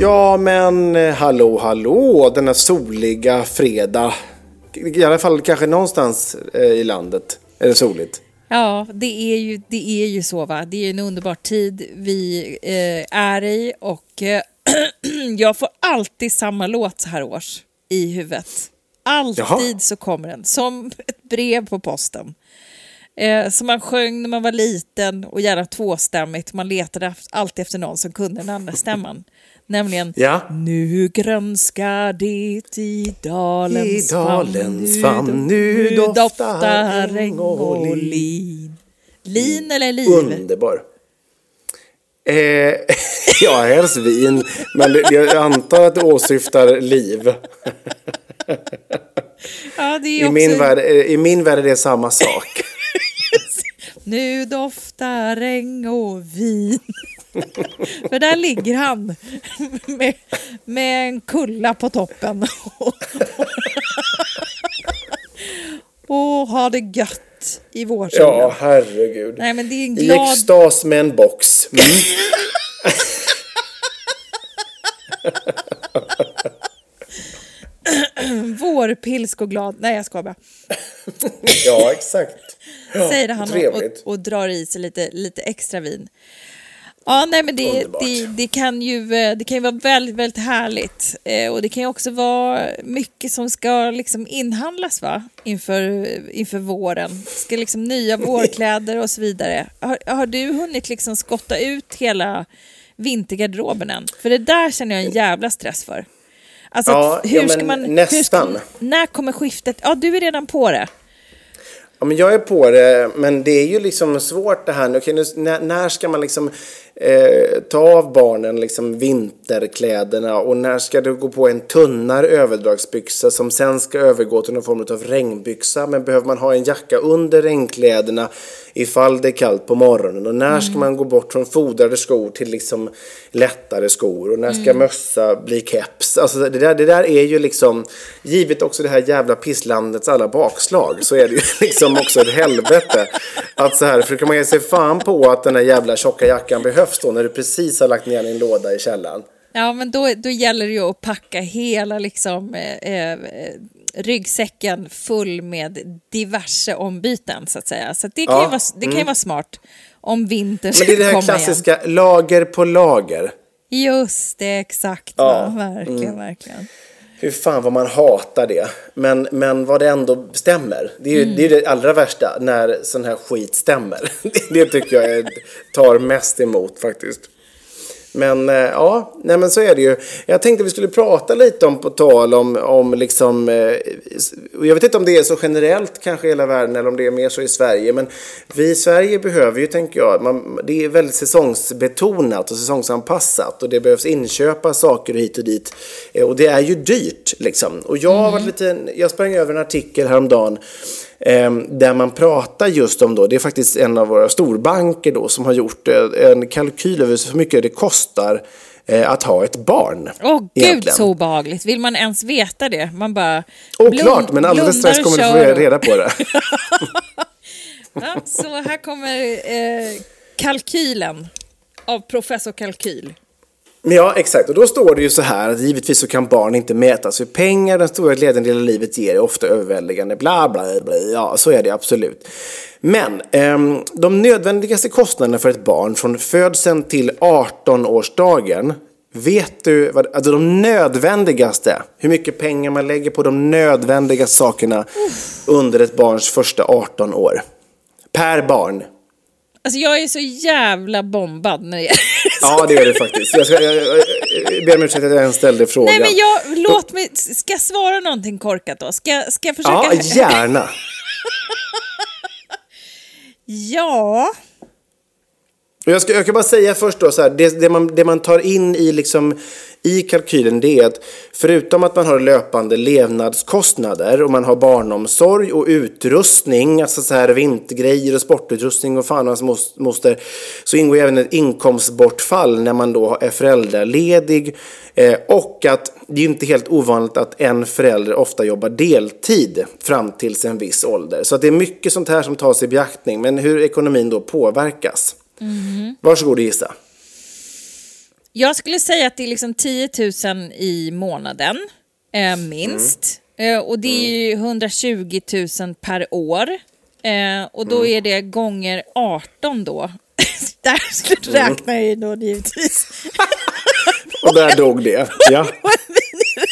Ja, men eh, hallå, hallå, denna soliga fredag. I alla fall kanske någonstans eh, i landet är det soligt. Ja, det är, ju, det är ju så va. Det är en underbar tid vi eh, är i och eh, jag får alltid samma låt så här års i huvudet. Alltid Jaha. så kommer den, som ett brev på posten. Eh, som man sjöng när man var liten och gärna tvåstämmigt. Man letade alltid efter någon som kunde den andra stämman. Nämligen Ja. Nu grönskar det i dalens I dalens famn, famn, nu doftar regn och lin. Lin eller liv? Underbar. Eh, ja, helst vin. Men jag antar att det åsyftar liv. Ja, I också... min, värld, eh, I min värld är det samma sak. Nu doftar regn och vin. För där ligger han med, med en kulla på toppen. Och har det gött i vårsolen. Ja, herregud. Nej, men det är en I glad... extas med en box. Mm. Vårpilsk och glad. Nej, jag skojar bara. Ja, exakt. Säger han och, och, och drar i sig lite, lite extra vin. Ja, nej, men det, det, det, kan ju, eh, det kan ju vara väldigt, väldigt härligt. Eh, och det kan ju också vara mycket som ska liksom inhandlas va? Inför, inför våren. Ska liksom nya vårkläder och så vidare. Har, har du hunnit liksom skotta ut hela vintergarderoben än? För det där känner jag en jävla stress för. Alltså, Ja, hur ja, ska man, nästan. ska, när kommer skiftet? Ja, du är redan på det. Ja, men jag är på det, men det är ju liksom svårt det här. Okej, nu när, när ska man liksom eh, ta av barnen liksom vinterkläderna och när ska du gå på en tunnare överdragsbyxa som sen ska övergå till någon form av regnbyxa? Men behöver man ha en jacka under regnkläderna ifall det är kallt på morgonen? Och när ska man gå bort från fodrade skor till liksom lättare skor? Och när ska mössa bli keps? Alltså det där, det där är ju liksom, givet också det här jävla pisslandets alla bakslag, så är det ju liksom också ett helvete. Att så här, för kan man ge sig fan på att den här jävla tjocka jackan behövs då när du precis har lagt ner en låda i källaren. Ja, men då, då gäller det ju att packa hela liksom, eh, eh, ryggsäcken full med diverse ombyten, så att säga. Så det kan, Ja, ju, vara, det kan ju vara smart om vintern Men det är det här klassiska lager på lager. igen. Just det, exakt. Ja, Mm. Va? Verkligen, verkligen. Hur fan vad man hatar det. Men, men vad det ändå stämmer. Det är ju det, är det allra värsta när sån här skit stämmer. Det, det tycker jag är, tar mest emot faktiskt. Men eh, ja, nej men så är det ju. Jag tänkte vi skulle prata lite om, på tal om, om liksom, eh, jag vet inte om det är så generellt kanske i hela världen eller om det är mer så i Sverige. Men vi i Sverige behöver ju, tänker jag, man, det är väldigt säsongsbetonat och säsongsanpassat. Och det behövs inköpa saker hit och dit. Eh, och det är ju dyrt liksom. Och jag har varit lite, jag sprang över en artikel häromdagen där man pratar just om då, det är faktiskt en av våra storbanker då som har gjort eh, en kalkyl över hur mycket det kostar eh, att ha ett barn. Åh gud egentligen. så obehagligt. Vill man ens veta det? Man bara... Oklart, blund- men alldeles strax kommer du få reda på det. Ja, så här kommer eh, kalkylen av professor Kalkyl. Men ja, exakt. Och då står det ju så här att givetvis så kan barn inte mätas. För pengar, den stora glädjen hela livet ger är ofta överväldigande. Bla, bla, bla. Ja, så är det absolut. Men eh, de nödvändigaste kostnaderna för ett barn från födseln till 18-årsdagen Vet du vad, alltså de nödvändigaste, hur mycket pengar man lägger på de nödvändiga sakerna under ett barns första 18 år? Per barn. Alltså jag är så jävla bombad när det gäller Ja, det är det faktiskt. Jag, ska, jag, jag, jag ber om ursäkt att jag ens ställde frågan. Nej, men jag, låt mig, ska jag svara någonting korkat då? Ska, ska jag försöka? Ja, gärna. ja, jag, ska, jag kan bara säga först då så här, det, det, man, det man tar in i, liksom, i kalkylen det är att förutom att man har löpande levnadskostnader och man har barnomsorg och utrustning, alltså så här vintergrejer och sportutrustning och fan och hans moster, så ingår även ett inkomstbortfall när man då är föräldraledig eh, och att det är inte helt ovanligt att en förälder ofta jobbar deltid fram till en viss ålder. Så att det är mycket sånt här som tas i beaktning, men hur ekonomin då påverkas. Varsågod och gissa. jag skulle säga att det är liksom 10 000 i månaden, eh, minst. Eh, och det är ju 120 000 per år. Eh, och då är det gånger 18 då. Där räknar jag ju då givetvis. Och där dog det. Ja.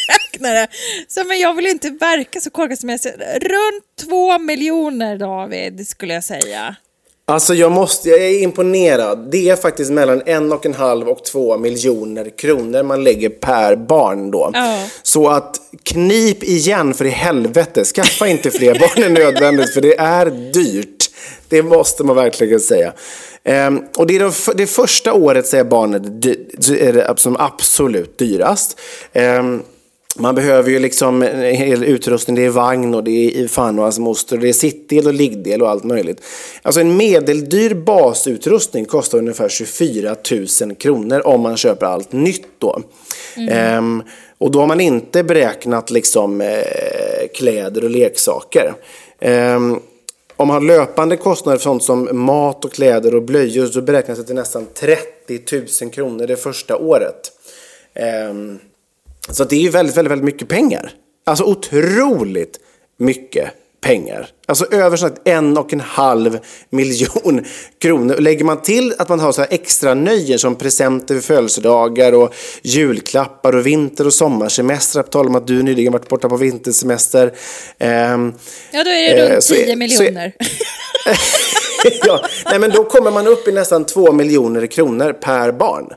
räknare. Så, men jag vill inte verka så korkad som jag säger. Runt två miljoner, David, skulle jag säga. Alltså jag måste, jag är imponerad. Det är faktiskt mellan en och en halv och två miljoner kronor man lägger per barn då. Ja. Så att knip igen för i helvete. Skaffa inte fler barn än nödvändigt för det är dyrt. Det måste man verkligen säga. Ehm, och det är de, det första året säger barnet som absolut dyrast. Ehm, man behöver ju liksom en hel utrustning, det är vagn och det är fan och hans moster, det är sittdel och liggdel och allt möjligt. Alltså en medeldyr basutrustning kostar ungefär 24 000 kronor om man köper allt nytt då. Ehm, och då har man inte beräknat liksom eh, kläder och leksaker. Ehm, om man har löpande kostnader för sånt som mat och kläder och blöjor så beräknas det till nästan 30 000 kronor det första året. Ehm, så det är ju väldigt, väldigt, väldigt mycket pengar. Alltså otroligt mycket pengar. Alltså över en och en halv miljon kronor. Lägger man till att man har så här extra nöjen som presenter för födelsedagar och julklappar och vinter och sommarsemestrar. På tal om att du nyligen varit borta på vintersemester. Ehm, Ja, då är det Eh, runt så är- 10 så är- miljoner. ja, nej, men då kommer man upp i nästan två miljoner kronor per barn.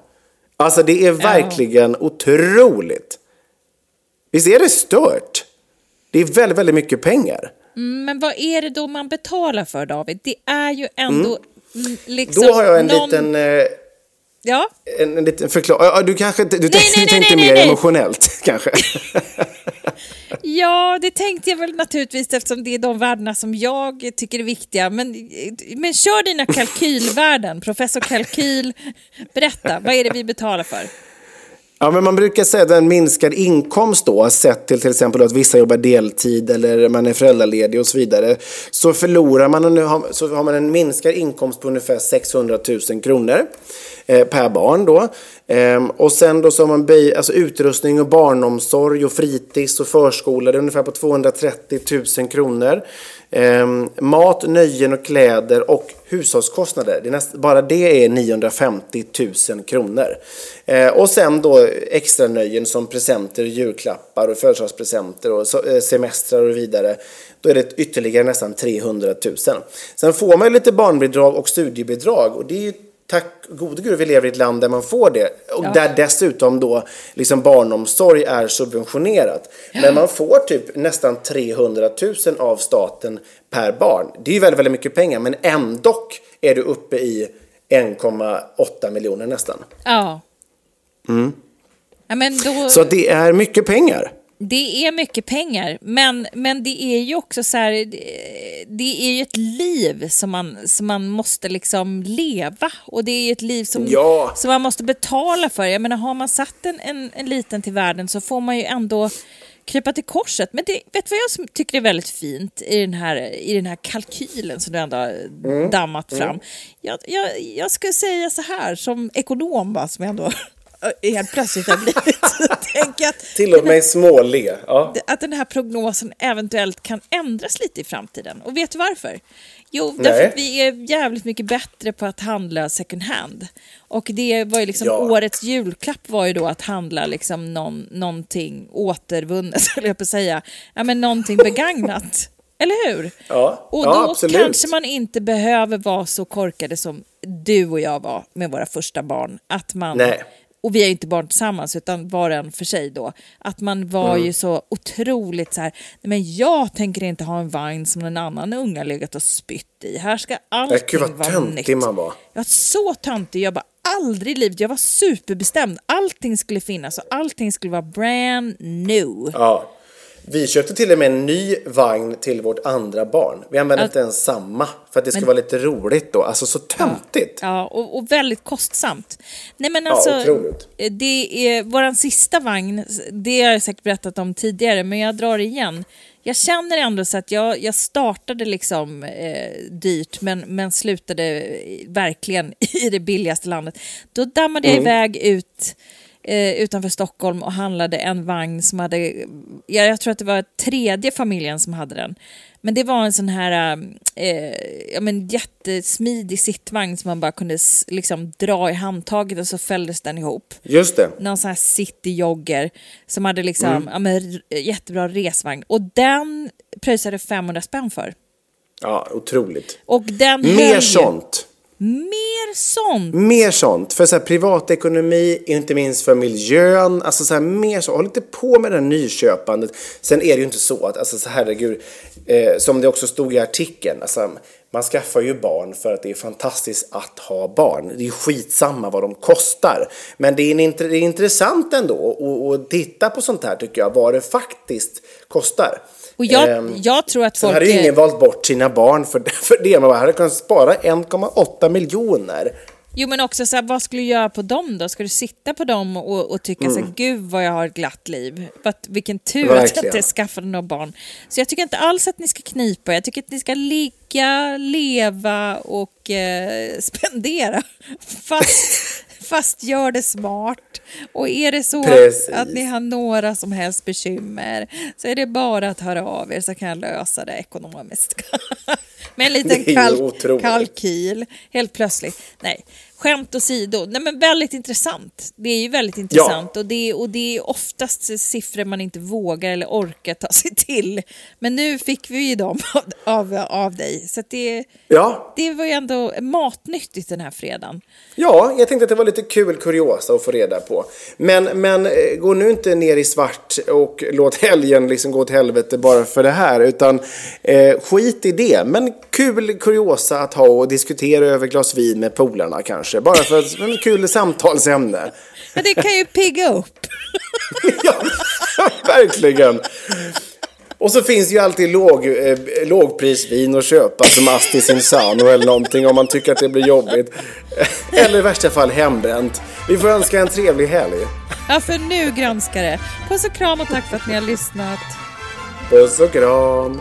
Alltså det är verkligen otroligt. Visst är det stört? Det är väldigt, väldigt mycket pengar. Men vad är det då man betalar för, David? Det är ju ändå mm, liksom Då har jag en någon... liten... Eh, Ja, en, en liten förklaring. Du kanske du, Nej, du nej, tänkte nej, mer emotionellt kanske. ja, det tänkte jag väl naturligtvis eftersom det är de värdena som jag tycker är viktiga. Men, men kör dina kalkylvärden, professor Kalkyl. Berätta, vad är det vi betalar för? Ja, men man brukar säga att en minskad inkomst då, sett till till exempel att vissa jobbar deltid eller man är föräldraledig och så vidare, så förlorar man, nu har, så har man en minskad inkomst på ungefär 600 000 kronor eh, per barn då. Ehm, och sen då så har man alltså utrustning och barnomsorg och fritids och förskola, det är ungefär på 230 000 kronor. Ehm, mat, nöjen och kläder och hushållskostnader. Det näst, bara det är 950 000 kronor. Eh, och sen då extra nöjen som presenter, julklappar och födelsedagspresenter och eh, semestrar och vidare. Då är det ytterligare nästan 300 000. Sen får man ju lite barnbidrag och studiebidrag och det är ju tack gode gud vi lever i ett land där man får det. Och där dessutom då liksom barnomsorg är subventionerat. Men man får typ nästan 300 000 av staten per barn. Det är ju väldigt, väldigt mycket pengar men ändå är du uppe i 1,8 miljoner nästan. Ja. ja men då, Mm. Så det är mycket pengar. Det är mycket pengar, men, men det är ju också så här, det- är ju ett liv som man, som man måste liksom leva och det är ett liv som, Ja. som man måste betala för. Jag menar, har man satt en, en, en liten till världen så får man ju ändå krypa till korset. Men det, vet du vad jag tycker är väldigt fint i den här, i den här kalkylen som du ändå har Mm. dammat fram? Jag, jag, jag skulle säga så här, som ekonom va, som jag ändå helt plötsligt har blivit. Tänk att, Tillåt mig småle. Ja. att den här prognosen eventuellt kan ändras lite i framtiden. Och vet du varför? Jo, därför Nej. att vi är jävligt mycket bättre på att handla second hand. Och det var ju liksom Ja. årets julklapp var ju då att handla liksom någon, någonting återvunnet, skulle jag på säga. Ja, men någonting begagnat. Eller hur? Ja, Och ja, då absolut. kanske man inte behöver vara så korkade som du och jag var med våra första barn. Att man, Nej. Och vi är ju inte barn tillsammans utan var och en för sig då. Att man var Mm. ju så otroligt så här, nej men jag tänker inte ha en vagn som en annan unga legat och spytt i. Här ska allting Nej, gud vad vara töntig nytt. man var. Jag var så töntig, jag bara aldrig i livet, jag var superbestämd. Allting skulle finnas och allting skulle vara brand new. Ja. Vi köpte till och med en ny vagn till vårt andra barn. Vi använde inte ens samma för att det skulle vara lite roligt då. Alltså så töntigt. Ja, och, och väldigt kostsamt. Nej men Ja, alltså, otroligt. det är våran sista vagn, det har jag säkert berättat om tidigare, men jag drar igen. Jag känner ändå så att jag, jag startade liksom eh, dyrt men, men slutade eh, verkligen i det billigaste landet. Då dammade jag Mm. iväg ut eh, utanför Stockholm och handlade en vagn som hade, ja, jag tror att det var tredje familjen som hade den. Men det var en sån här eh, ja, men jättesmidig sittvagn som man bara kunde liksom dra i handtaget och så fälldes den ihop. Just det. Någon sån här cityjogger som hade liksom, Mm. ja, men, jättebra resvagn. Och den pröjsade 500 spänn för. Ja, otroligt. Och den höll Mer ju- sånt. Mer sånt! Mer sånt. För så här, privatekonomi, inte minst för miljön. Alltså så här, mer så. Håll inte på med det här nyköpandet. Sen är det ju inte så att, alltså så herregud, eh, som det också stod i artikeln. Alltså, man skaffar ju barn för att det är fantastiskt att ha barn. Det är ju skitsamma vad de kostar. Men det är, en, det är intressant ändå att titta på sånt här tycker jag. Vad det faktiskt kostar. Och jag, Ehm, jag tror att Sen folk... hade ju ingen valt bort sina barn för, för det. Man hade kunnat spara 1,8 miljoner. Jo men också så här, vad skulle du göra på dem då? Ska du sitta på dem och, och tycka så här, gud vad jag har ett glatt liv. Vad- vilken tur att jag Mm. Verkligen. inte skaffade några barn. Så jag tycker inte alls att ni ska knipa, jag tycker att ni ska ligga, leva och eh, spendera. Fast, fast gör det smart. Och är det så Precis. att ni har några som helst bekymmer så är det bara att höra av er så kan jag lösa det ekonomiskt. Med en liten kalk kalkyl, helt plötsligt. Nej, skämt åsido. Nej, men väldigt intressant. Det är ju väldigt intressant och, det, och det är oftast siffror man inte vågar eller orkar ta sig till. Men nu fick vi ju dem av, av, dig. Så det, Ja, det var ju ändå matnyttigt den här fredagen. Ja, jag tänkte att det var lite kul kuriosa att få reda på. Men, men eh, gå nu inte ner i svart och låt helgen liksom gå till helvete bara för det här. Utan eh, skit i det. Men kul kuriosa att ha och diskutera över glas vin med polarna kanske. Bara för att en kul samtalsämne. Men det kan ju pigga upp. ja, verkligen. Och så finns ju alltid låg, eh, lågprisvin att köpa som Astis Insano eller någonting om man tycker att det blir jobbigt. Eller i värsta fall hembränt. Vi får önska en trevlig helg. Ja, för nu granskar det. Puss och kram och tack för att ni har lyssnat. Puss och kram.